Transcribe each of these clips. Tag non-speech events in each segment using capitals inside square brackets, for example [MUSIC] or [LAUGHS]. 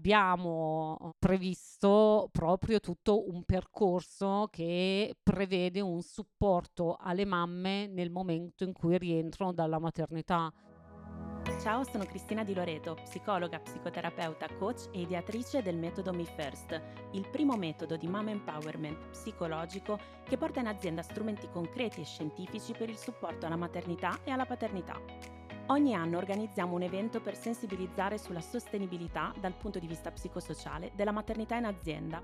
abbiamo previsto proprio tutto un percorso che prevede un supporto alle mamme nel momento in cui rientrano dalla maternità. Ciao, sono Cristina Di Loreto, psicologa, psicoterapeuta, coach e ideatrice del metodo Me First, il primo metodo di mama empowerment psicologico che porta in azienda strumenti concreti e scientifici per il supporto alla maternità e alla paternità. Ogni anno organizziamo un evento per sensibilizzare sulla sostenibilità dal punto di vista psicosociale della maternità in azienda.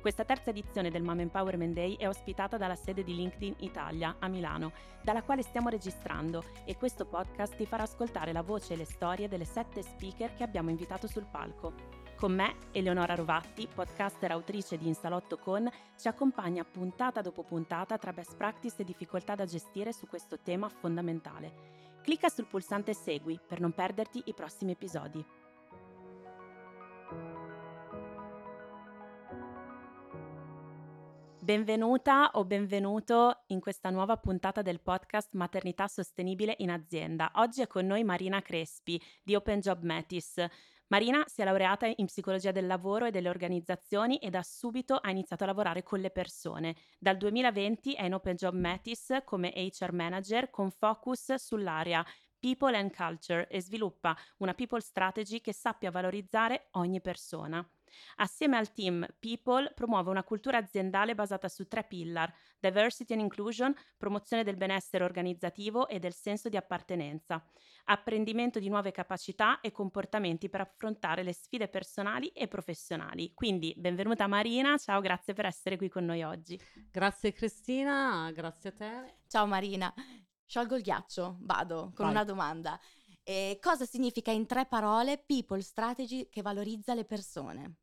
Questa terza edizione del Mom Empowerment Day è ospitata dalla sede di LinkedIn Italia a Milano, dalla quale stiamo registrando e questo podcast ti farà ascoltare la voce e le storie delle sette speaker che abbiamo invitato sul palco. Con me, Eleonora Rovatti, podcaster autrice di Insalotto Con, ci accompagna puntata dopo puntata tra best practice e difficoltà da gestire su questo tema fondamentale. Clicca sul pulsante Segui per non perderti i prossimi episodi. Benvenuta o benvenuto in questa nuova puntata del podcast Maternità Sostenibile in azienda. Oggi è con noi Marina Crespi di Open Job Metis. Marina si è laureata in psicologia del lavoro e delle organizzazioni e da subito ha iniziato a lavorare con le persone. Dal 2020 è in Open Job Metis come HR Manager con focus sull'area People and Culture e sviluppa una people strategy che sappia valorizzare ogni persona. Assieme al team People promuove una cultura aziendale basata su tre pillar: diversity and inclusion, promozione del benessere organizzativo e del senso di appartenenza, apprendimento di nuove capacità e comportamenti per affrontare le sfide personali e professionali. Quindi, benvenuta Marina, ciao, grazie per essere qui con noi oggi. Grazie Cristina, grazie a te. Ciao Marina. Sciolgo il ghiaccio, vado con Vai. una domanda. Eh, cosa significa in tre parole People Strategy che valorizza le persone?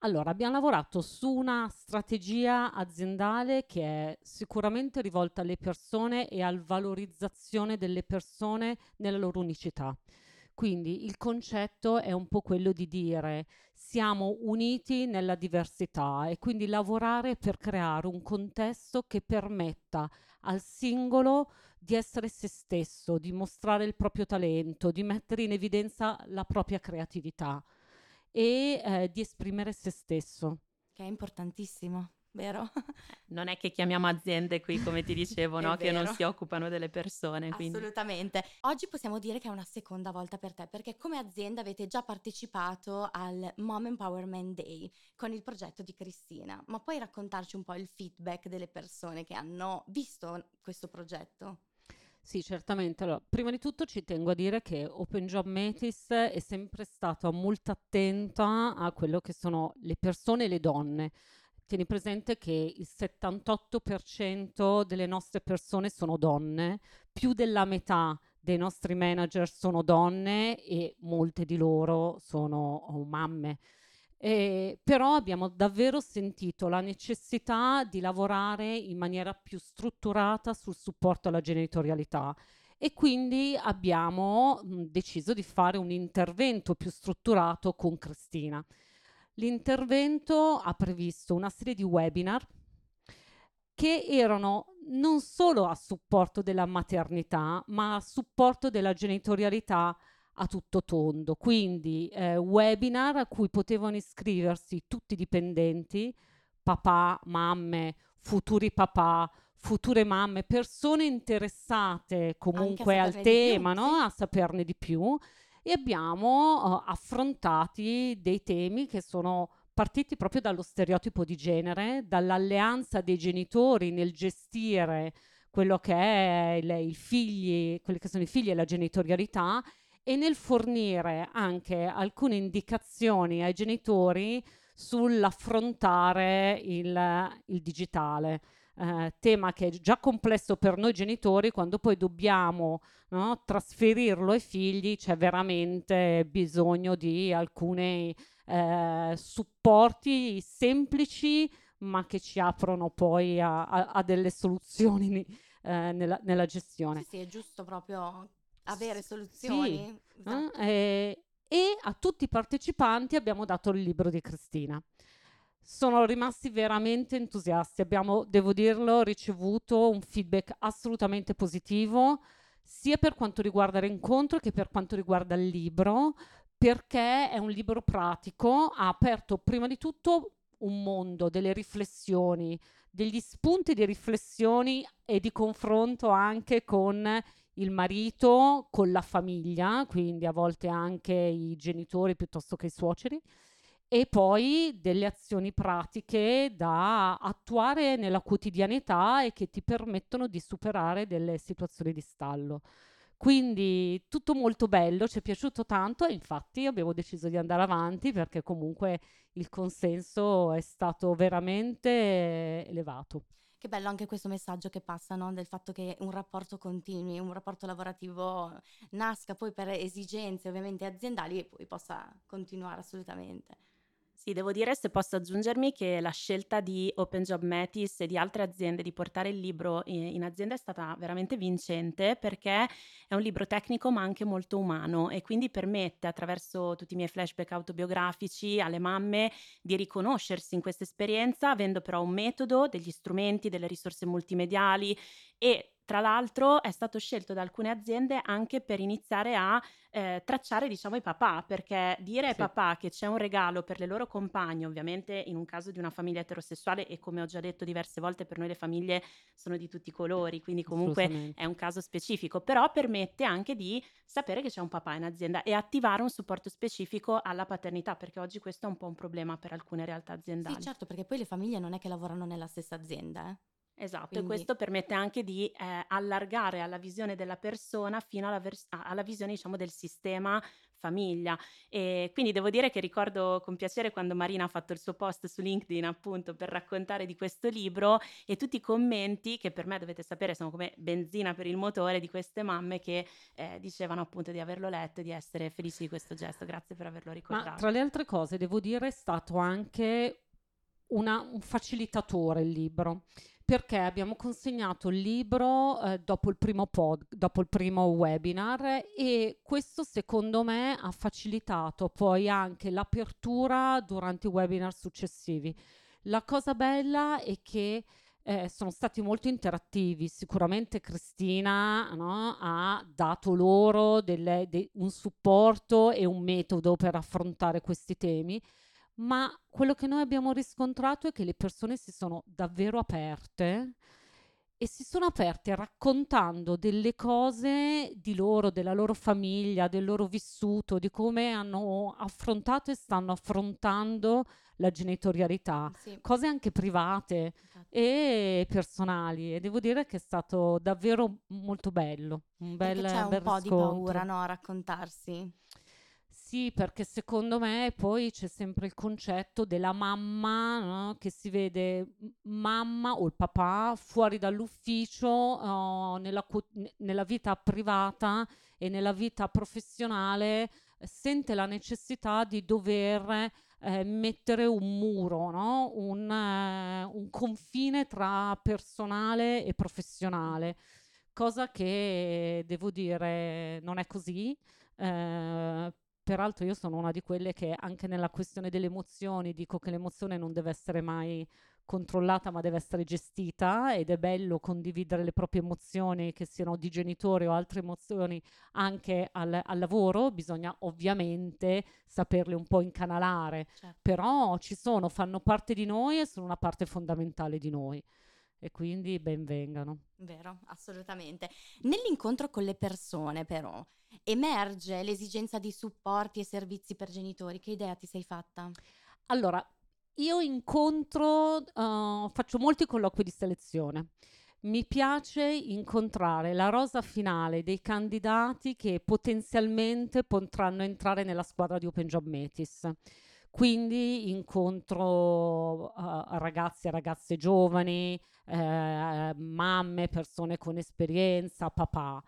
Allora, abbiamo lavorato su una strategia aziendale che è sicuramente rivolta alle persone e alla valorizzazione delle persone nella loro unicità. Quindi il concetto è un po' quello di dire siamo uniti nella diversità e quindi lavorare per creare un contesto che permetta al singolo di essere se stesso, di mostrare il proprio talento, di mettere in evidenza la propria creatività e eh, di esprimere se stesso. Che è importantissimo vero? [LAUGHS] Non è che chiamiamo aziende qui, come ti dicevo, [LAUGHS] no? che non si occupano delle persone. Quindi. Assolutamente. Oggi possiamo dire che è una seconda volta per te, perché come azienda avete già partecipato al Mom Empowerment Day con il progetto di Cristina, ma puoi raccontarci un po' il feedback delle persone che hanno visto questo progetto? Sì, certamente. Allora, prima di tutto ci tengo a dire che Open Job Metis è sempre stato molto attenta a quello che sono le persone e le donne tieni presente che il 78% delle nostre persone sono donne, più della metà dei nostri manager sono donne e molte di loro sono oh, mamme. Eh, però abbiamo davvero sentito la necessità di lavorare in maniera più strutturata sul supporto alla genitorialità e quindi abbiamo mh, deciso di fare un intervento più strutturato con Cristina. L'intervento ha previsto una serie di webinar che erano non solo a supporto della maternità, ma a supporto della genitorialità a tutto tondo. Quindi eh, webinar a cui potevano iscriversi tutti i dipendenti, papà, mamme, futuri papà, future mamme, persone interessate comunque al tema, più, no? sì. a saperne di più e abbiamo uh, affrontati dei temi che sono partiti proprio dallo stereotipo di genere, dall'alleanza dei genitori nel gestire quello che è il, il figli, quelli che sono i figli e la genitorialità e nel fornire anche alcune indicazioni ai genitori sull'affrontare il, il digitale eh, tema che è già complesso per noi genitori, quando poi dobbiamo no, trasferirlo ai figli c'è veramente bisogno di alcuni eh, supporti semplici ma che ci aprono poi a, a, a delle soluzioni eh, nella, nella, gestione. Sì, sì, è giusto proprio avere soluzioni. Sì, esatto. eh, e a tutti i partecipanti abbiamo dato il libro di Cristina sono rimasti veramente entusiasti. Abbiamo, devo dirlo, ricevuto un feedback assolutamente positivo, sia per quanto riguarda l'incontro che per quanto riguarda il libro, perché è un libro pratico, ha aperto prima di tutto un mondo delle riflessioni, degli spunti di riflessioni e di confronto anche con il marito, con la famiglia, quindi a volte anche i genitori piuttosto che i suoceri, e poi delle azioni pratiche da attuare nella quotidianità e che ti permettono di superare delle situazioni di stallo. Quindi tutto molto bello, ci è piaciuto tanto e infatti abbiamo deciso di andare avanti perché comunque il consenso è stato veramente elevato. Che bello anche questo messaggio che passa, no? del fatto che un rapporto continui, un rapporto lavorativo nasca poi per esigenze ovviamente aziendali e poi possa continuare assolutamente. Sì, devo dire, se posso aggiungermi, che la scelta di Open Job Metis e di altre aziende di portare il libro in azienda è stata veramente vincente perché è un libro tecnico ma anche molto umano e quindi permette attraverso tutti i miei flashback autobiografici alle mamme di riconoscersi in questa esperienza avendo però un metodo, degli strumenti, delle risorse multimediali e tra l'altro è stato scelto da alcune aziende anche per iniziare a eh, tracciare diciamo i papà, perché dire ai sì. papà che c'è un regalo per le loro compagne, ovviamente in un caso di una famiglia eterosessuale e come ho già detto diverse volte per noi le famiglie sono di tutti i colori, quindi comunque è un caso specifico, però permette anche di sapere che c'è un papà in azienda e attivare un supporto specifico alla paternità, perché oggi questo è un po' un problema per alcune realtà aziendali. Sì, certo, perché poi le famiglie non è che lavorano nella stessa azienda, eh? Esatto, Quindi... e questo permette anche di eh, allargare alla visione della persona fino alla, vers- alla visione, diciamo, del sistema famiglia. E quindi devo dire che ricordo con piacere quando Marina ha fatto il suo post su LinkedIn appunto per raccontare di questo libro e tutti i commenti che per me dovete sapere sono come benzina per il motore di queste mamme che eh, dicevano appunto di averlo letto e di essere felici di questo gesto. Grazie per averlo ricordato. Ma tra le altre cose devo dire è stato anche una, un facilitatore il libro perché abbiamo consegnato il libro eh, dopo, il pod, dopo, il primo webinar e questo secondo me ha facilitato poi anche l'apertura durante i webinar successivi. La cosa bella è che eh, sono stati molto interattivi, sicuramente Cristina no, ha dato loro delle, de, un supporto e un metodo per affrontare questi temi ma quello che noi abbiamo riscontrato è che le persone si sono davvero aperte e si sono aperte raccontando delle cose di loro, della loro famiglia, del loro vissuto, di come hanno affrontato e stanno affrontando la genitorialità, sì. cose anche private esatto. e personali e devo dire che è stato davvero molto bello, un bel, Perché c'è un bel po' riscontro. di paura no, a raccontarsi. Sì, perché secondo me poi c'è sempre il concetto della mamma no? che si vede mamma o il papà fuori dall'ufficio uh, nella, nella, vita privata e nella vita professionale sente la necessità di dover eh, mettere un muro, no? un, eh, un, confine tra personale e professionale, cosa che devo dire non è così. Eh, Peraltro io sono una di quelle che anche nella questione delle emozioni dico che l'emozione non deve essere mai controllata ma deve essere gestita ed è bello condividere le proprie emozioni che siano di genitore o altre emozioni anche al, al lavoro, bisogna ovviamente saperle un po' incanalare, certo. però ci sono, fanno parte di noi e sono una parte fondamentale di noi e quindi benvengano. Vero, assolutamente. Nell'incontro con le persone però emerge l'esigenza di supporti e servizi per genitori. Che idea ti sei fatta? Allora, io incontro, uh, faccio molti colloqui di selezione. Mi piace incontrare la rosa finale dei candidati che potenzialmente potranno entrare nella squadra di Open Job Metis. Quindi incontro uh, ragazzi e ragazze giovani, eh, mamme, persone con esperienza, papà.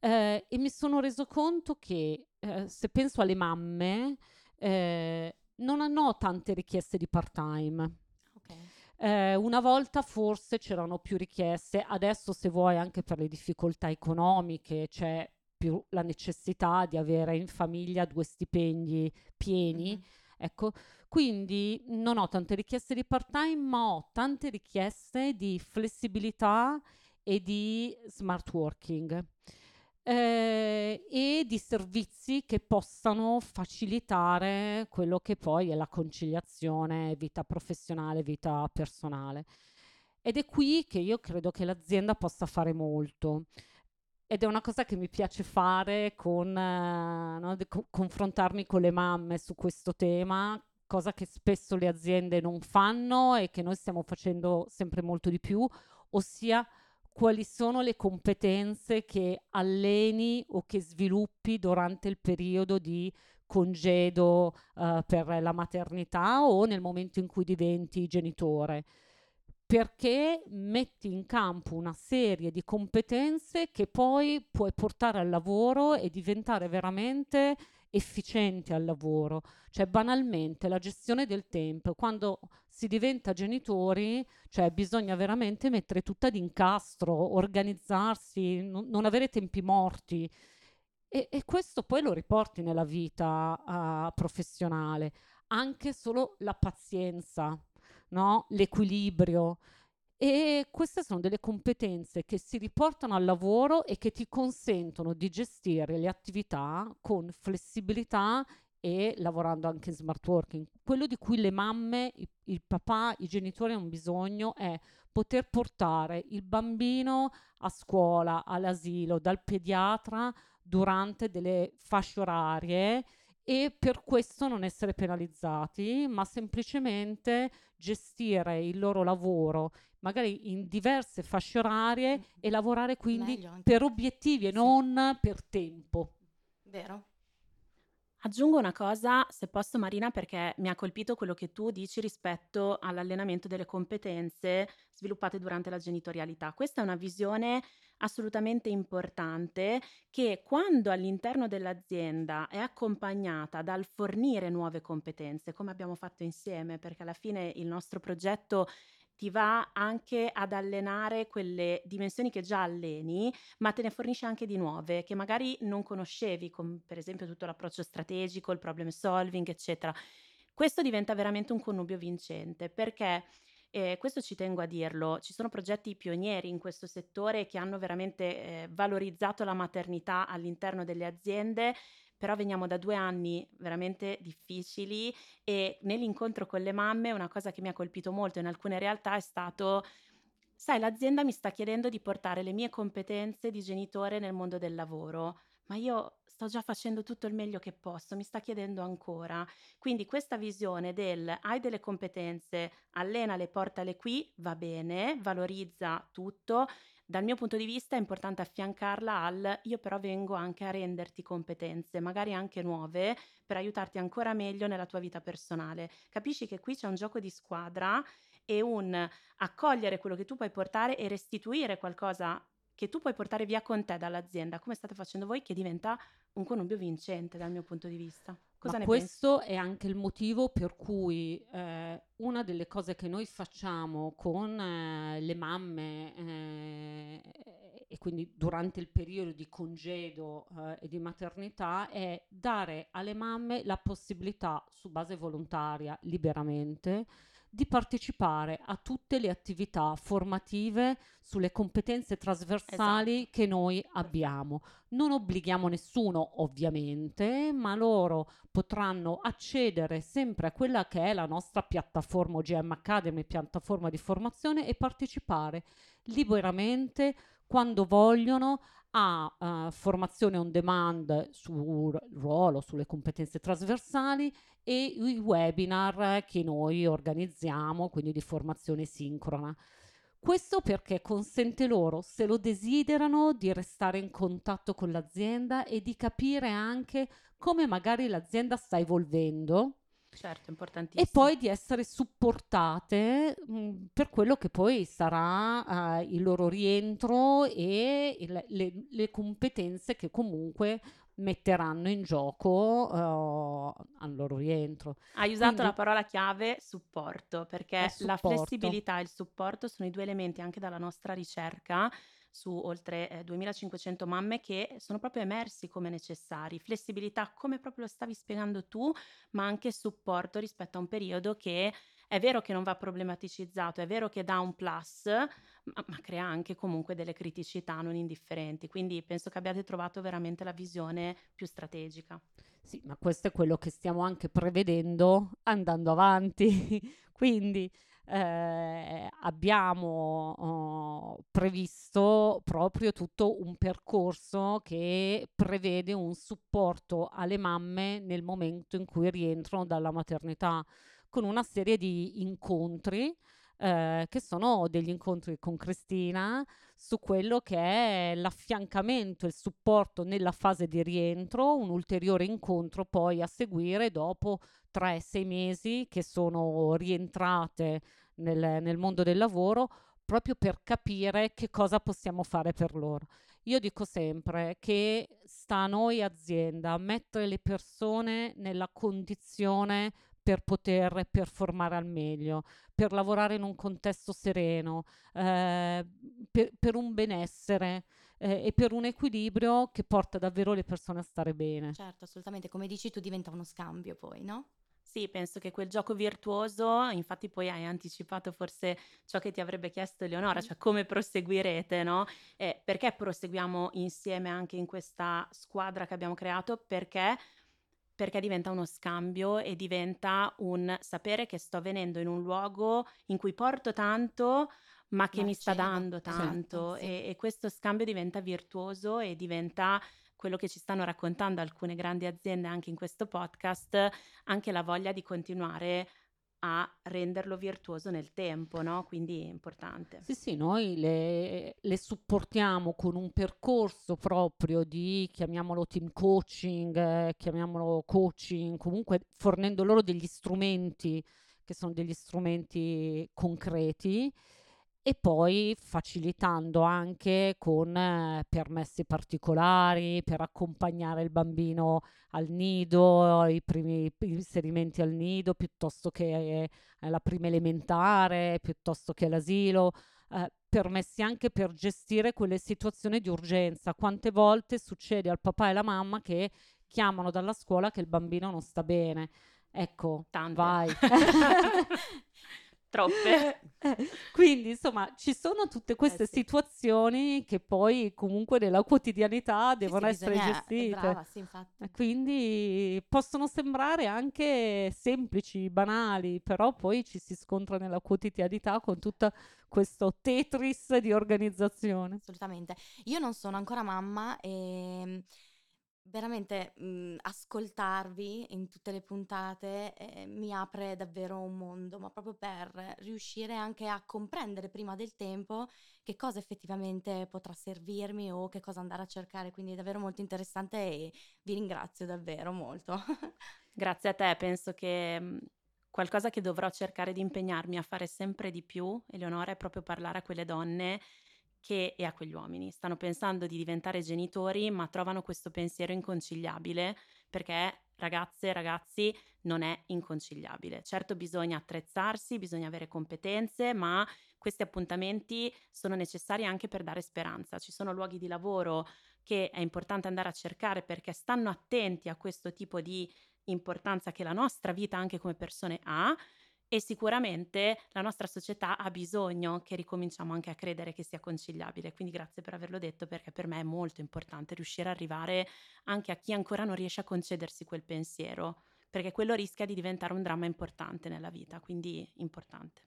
Eh, e mi sono reso conto che eh, se penso alle mamme, eh, non hanno tante richieste di part-time. Okay. Eh, una volta forse c'erano più richieste, adesso se vuoi anche per le difficoltà economiche c'è più la necessità di avere in famiglia due stipendi pieni. Mm-hmm. Ecco, quindi non ho tante richieste di part-time, ma ho tante richieste di flessibilità e di smart working. eh, e di servizi che possano facilitare quello che poi è la conciliazione vita professionale, vita personale. Ed è qui che io credo che l'azienda possa fare molto. Ed è una cosa che mi piace fare con, eh, no, co- confrontarmi con le mamme su questo tema, cosa che spesso le aziende non fanno e che noi stiamo facendo sempre molto di più, ossia quali sono le competenze che alleni o che sviluppi durante il periodo di congedo uh, per la maternità o nel momento in cui diventi genitore perché metti in campo una serie di competenze che poi puoi portare al lavoro e diventare veramente efficiente al lavoro. Cioè, banalmente, la gestione del tempo, quando si diventa genitori, cioè bisogna veramente mettere tutta d'incastro, organizzarsi, non, non avere tempi morti. E, e, questo poi lo riporti nella vita uh, professionale, anche solo la pazienza, no? l'equilibrio. E queste sono delle competenze che si riportano al lavoro e che ti consentono di gestire le attività con flessibilità e lavorando anche in smart working. Quello di cui le mamme, il, il papà, i genitori hanno bisogno è poter portare il bambino a scuola, all'asilo, dal pediatra durante delle fasce orarie e per questo non essere penalizzati, ma semplicemente gestire il loro lavoro magari in diverse fasce orarie e lavorare quindi per obiettivi e sì. non per tempo. Vero? Aggiungo una cosa, se posso Marina, perché mi ha colpito quello che tu dici rispetto all'allenamento delle competenze sviluppate durante la genitorialità. Questa è una visione assolutamente importante che quando all'interno dell'azienda è accompagnata dal fornire nuove competenze, come abbiamo fatto insieme, perché alla fine il nostro progetto ti va anche ad allenare quelle dimensioni che già alleni, ma te ne fornisce anche di nuove che magari non conoscevi, come per esempio tutto l'approccio strategico, il problem solving, eccetera. Questo diventa veramente un connubio vincente perché eh, questo ci tengo a dirlo, ci sono progetti pionieri in questo settore che hanno veramente eh, valorizzato la maternità all'interno delle aziende però veniamo da due anni veramente difficili e nell'incontro con le mamme una cosa che mi ha colpito molto in alcune realtà è stato sai l'azienda mi sta chiedendo di portare le mie competenze di genitore nel mondo del lavoro ma io sto già facendo tutto il meglio che posso, mi sta chiedendo ancora. Quindi questa visione del hai delle competenze, allenale, portale qui, va bene, valorizza tutto, dal mio punto di vista è importante affiancarla al io però vengo anche a renderti competenze, magari anche nuove, per aiutarti ancora meglio nella tua vita personale. Capisci che qui c'è un gioco di squadra e un accogliere quello che tu puoi portare e restituire qualcosa che tu puoi portare via con te dall'azienda, come state facendo voi, che diventa un connubio vincente dal mio punto di vista. Cosa Ma questo pensi? è anche il motivo per cui eh, una delle cose che noi facciamo con eh, le mamme eh, e quindi durante il periodo di congedo eh, e di maternità è dare alle mamme la possibilità su base volontaria, liberamente, di partecipare a tutte le attività formative sulle competenze trasversali esatto. che noi abbiamo. Non obblighiamo nessuno, ovviamente, ma loro potranno accedere sempre a quella che è la nostra piattaforma OGM Academy, piattaforma di formazione e partecipare liberamente quando vogliono a uh, formazione on demand sul ruolo, sulle competenze trasversali e i webinar che noi organizziamo, quindi di formazione sincrona. Questo perché consente loro, se lo desiderano, di restare in contatto con l'azienda e di capire anche come magari l'azienda sta evolvendo Certo, importantissimo. E poi di essere supportate mh, mm, per quello che poi sarà uh, il loro rientro e il, le, le, competenze che comunque metteranno in gioco uh, al loro rientro. Hai usato Quindi, la parola chiave supporto, perché la flessibilità e il supporto sono i due elementi anche dalla nostra ricerca su oltre eh, 2500 mamme che sono proprio emersi come necessari. Flessibilità, come proprio lo stavi spiegando tu, ma anche supporto rispetto a un periodo che è vero che non va problematicizzato, è vero che dà un plus, ma, ma crea anche comunque delle criticità non indifferenti. Quindi penso che abbiate trovato veramente la visione più strategica. Sì, ma questo è quello che stiamo anche prevedendo andando avanti. [LAUGHS] Quindi eh, abbiamo oh, previsto proprio tutto un percorso che prevede un supporto alle mamme nel momento in cui rientrano dalla maternità, con una serie di incontri. Eh, che sono degli incontri con Cristina su quello che è l'affiancamento, il supporto nella fase di rientro, un ulteriore incontro poi a seguire dopo tre, sei mesi che sono rientrate nel, nel mondo del lavoro proprio per capire che cosa possiamo fare per loro. Io dico sempre che sta a noi azienda mettere le persone nella condizione per poter performare al meglio, per lavorare in un contesto sereno, eh, per, per, un benessere eh, e per un equilibrio che porta davvero le persone a stare bene. Certo, assolutamente, come dici tu diventa uno scambio poi, no? Sì, penso che quel gioco virtuoso, infatti poi hai anticipato forse ciò che ti avrebbe chiesto Eleonora, cioè come proseguirete, no? Eh, perché proseguiamo insieme anche in questa squadra che abbiamo creato? Perché perché diventa uno scambio e diventa un sapere che sto venendo in un luogo in cui porto tanto, ma che ma mi sta dando tanto. Certo, sì. e, e, questo scambio diventa virtuoso e diventa quello che ci stanno raccontando alcune grandi aziende anche in questo podcast, anche la voglia di continuare a renderlo virtuoso nel tempo, no? Quindi è importante. Sì, sì, noi le, le, supportiamo con un percorso proprio di, chiamiamolo team coaching, eh, chiamiamolo coaching, comunque fornendo loro degli strumenti che sono degli strumenti concreti e poi facilitando anche con eh, permessi particolari per accompagnare il bambino al nido, i primi inserimenti al nido, piuttosto che eh, la prima elementare, piuttosto che l'asilo. Eh, permessi anche per gestire quelle situazioni di urgenza. Quante volte succede al papà e alla mamma che chiamano dalla scuola che il bambino non sta bene? Ecco, Tante. vai. [LAUGHS] [LAUGHS] Troppe. Quindi, insomma, ci sono tutte queste eh sì. situazioni che poi comunque nella quotidianità devono sì, essere bisogna... gestite. Brava, sì, Quindi possono sembrare anche semplici, banali, però poi ci si scontra nella quotidianità con tutto questo Tetris di organizzazione. Assolutamente. Io non sono ancora mamma e veramente mh, ascoltarvi in tutte le puntate eh, mi apre davvero un mondo, ma proprio per riuscire anche a comprendere prima del tempo che cosa effettivamente potrà servirmi o che cosa andare a cercare. Quindi è davvero molto interessante e vi ringrazio davvero molto. [LAUGHS] Grazie a te, penso che mh, qualcosa che dovrò cercare di impegnarmi a fare sempre di più, Eleonora, è proprio parlare a quelle donne che, e a quegli uomini. Stanno pensando di diventare genitori, ma trovano questo pensiero inconciliabile perché ragazze e ragazzi non è inconciliabile. Certo bisogna attrezzarsi, bisogna avere competenze, ma questi appuntamenti sono necessari anche per dare speranza. Ci sono luoghi di lavoro che è importante andare a cercare perché stanno attenti a questo tipo di importanza che la nostra vita anche come persone ha e sicuramente la nostra società ha bisogno che ricominciamo anche a credere che sia conciliabile. Quindi grazie per averlo detto perché per me è molto importante riuscire ad arrivare anche a chi ancora non riesce a concedersi quel pensiero, perché quello rischia di diventare un dramma importante nella vita, quindi importante.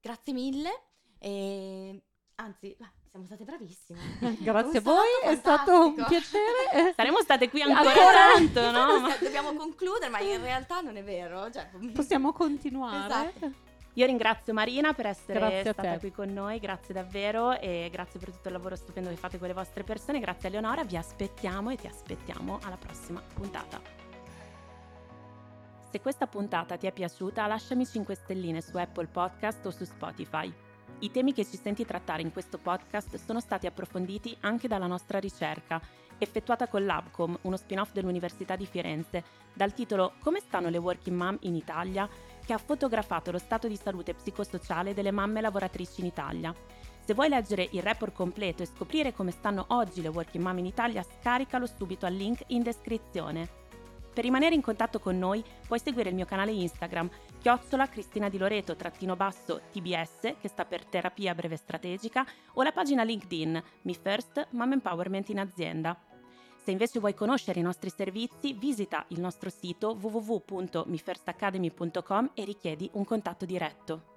Grazie mille. E Anzi, siamo state bravissime. [LAUGHS] Grazie a voi, è stato un piacere. [LAUGHS] Saremmo state qui ancora, ancora tanto, no? [LAUGHS] Dobbiamo concludere, ma in realtà non è vero. Cioè... Possiamo continuare. Esatto. Io ringrazio Marina per essere grazie stata qui con noi, grazie davvero e grazie per tutto il lavoro stupendo che fate con le vostre persone, grazie a Leonora, vi aspettiamo e ti aspettiamo alla prossima puntata. Se questa puntata ti è piaciuta lasciami 5 stelline su Apple Podcast o su Spotify. I temi che ci senti trattare in questo podcast sono stati approfonditi anche dalla nostra ricerca, effettuata con l'Abcom, uno spin-off dell'Università di Firenze, dal titolo Come stanno le working mom in Italia?, che ha fotografato lo stato di salute psicosociale delle mamme lavoratrici in Italia. Se vuoi leggere il report completo e scoprire come stanno oggi le working mom in Italia, scaricalo subito al link in descrizione. Per rimanere in contatto con noi puoi seguire il mio canale Instagram, chiocciola Cristina Di Loreto trattino basso TBS, che sta per terapia breve strategica, o la pagina LinkedIn Mi First Mom Empowerment in azienda. Se invece vuoi conoscere i nostri servizi, visita il nostro sito www.mifirstacademy.com e richiedi un contatto diretto.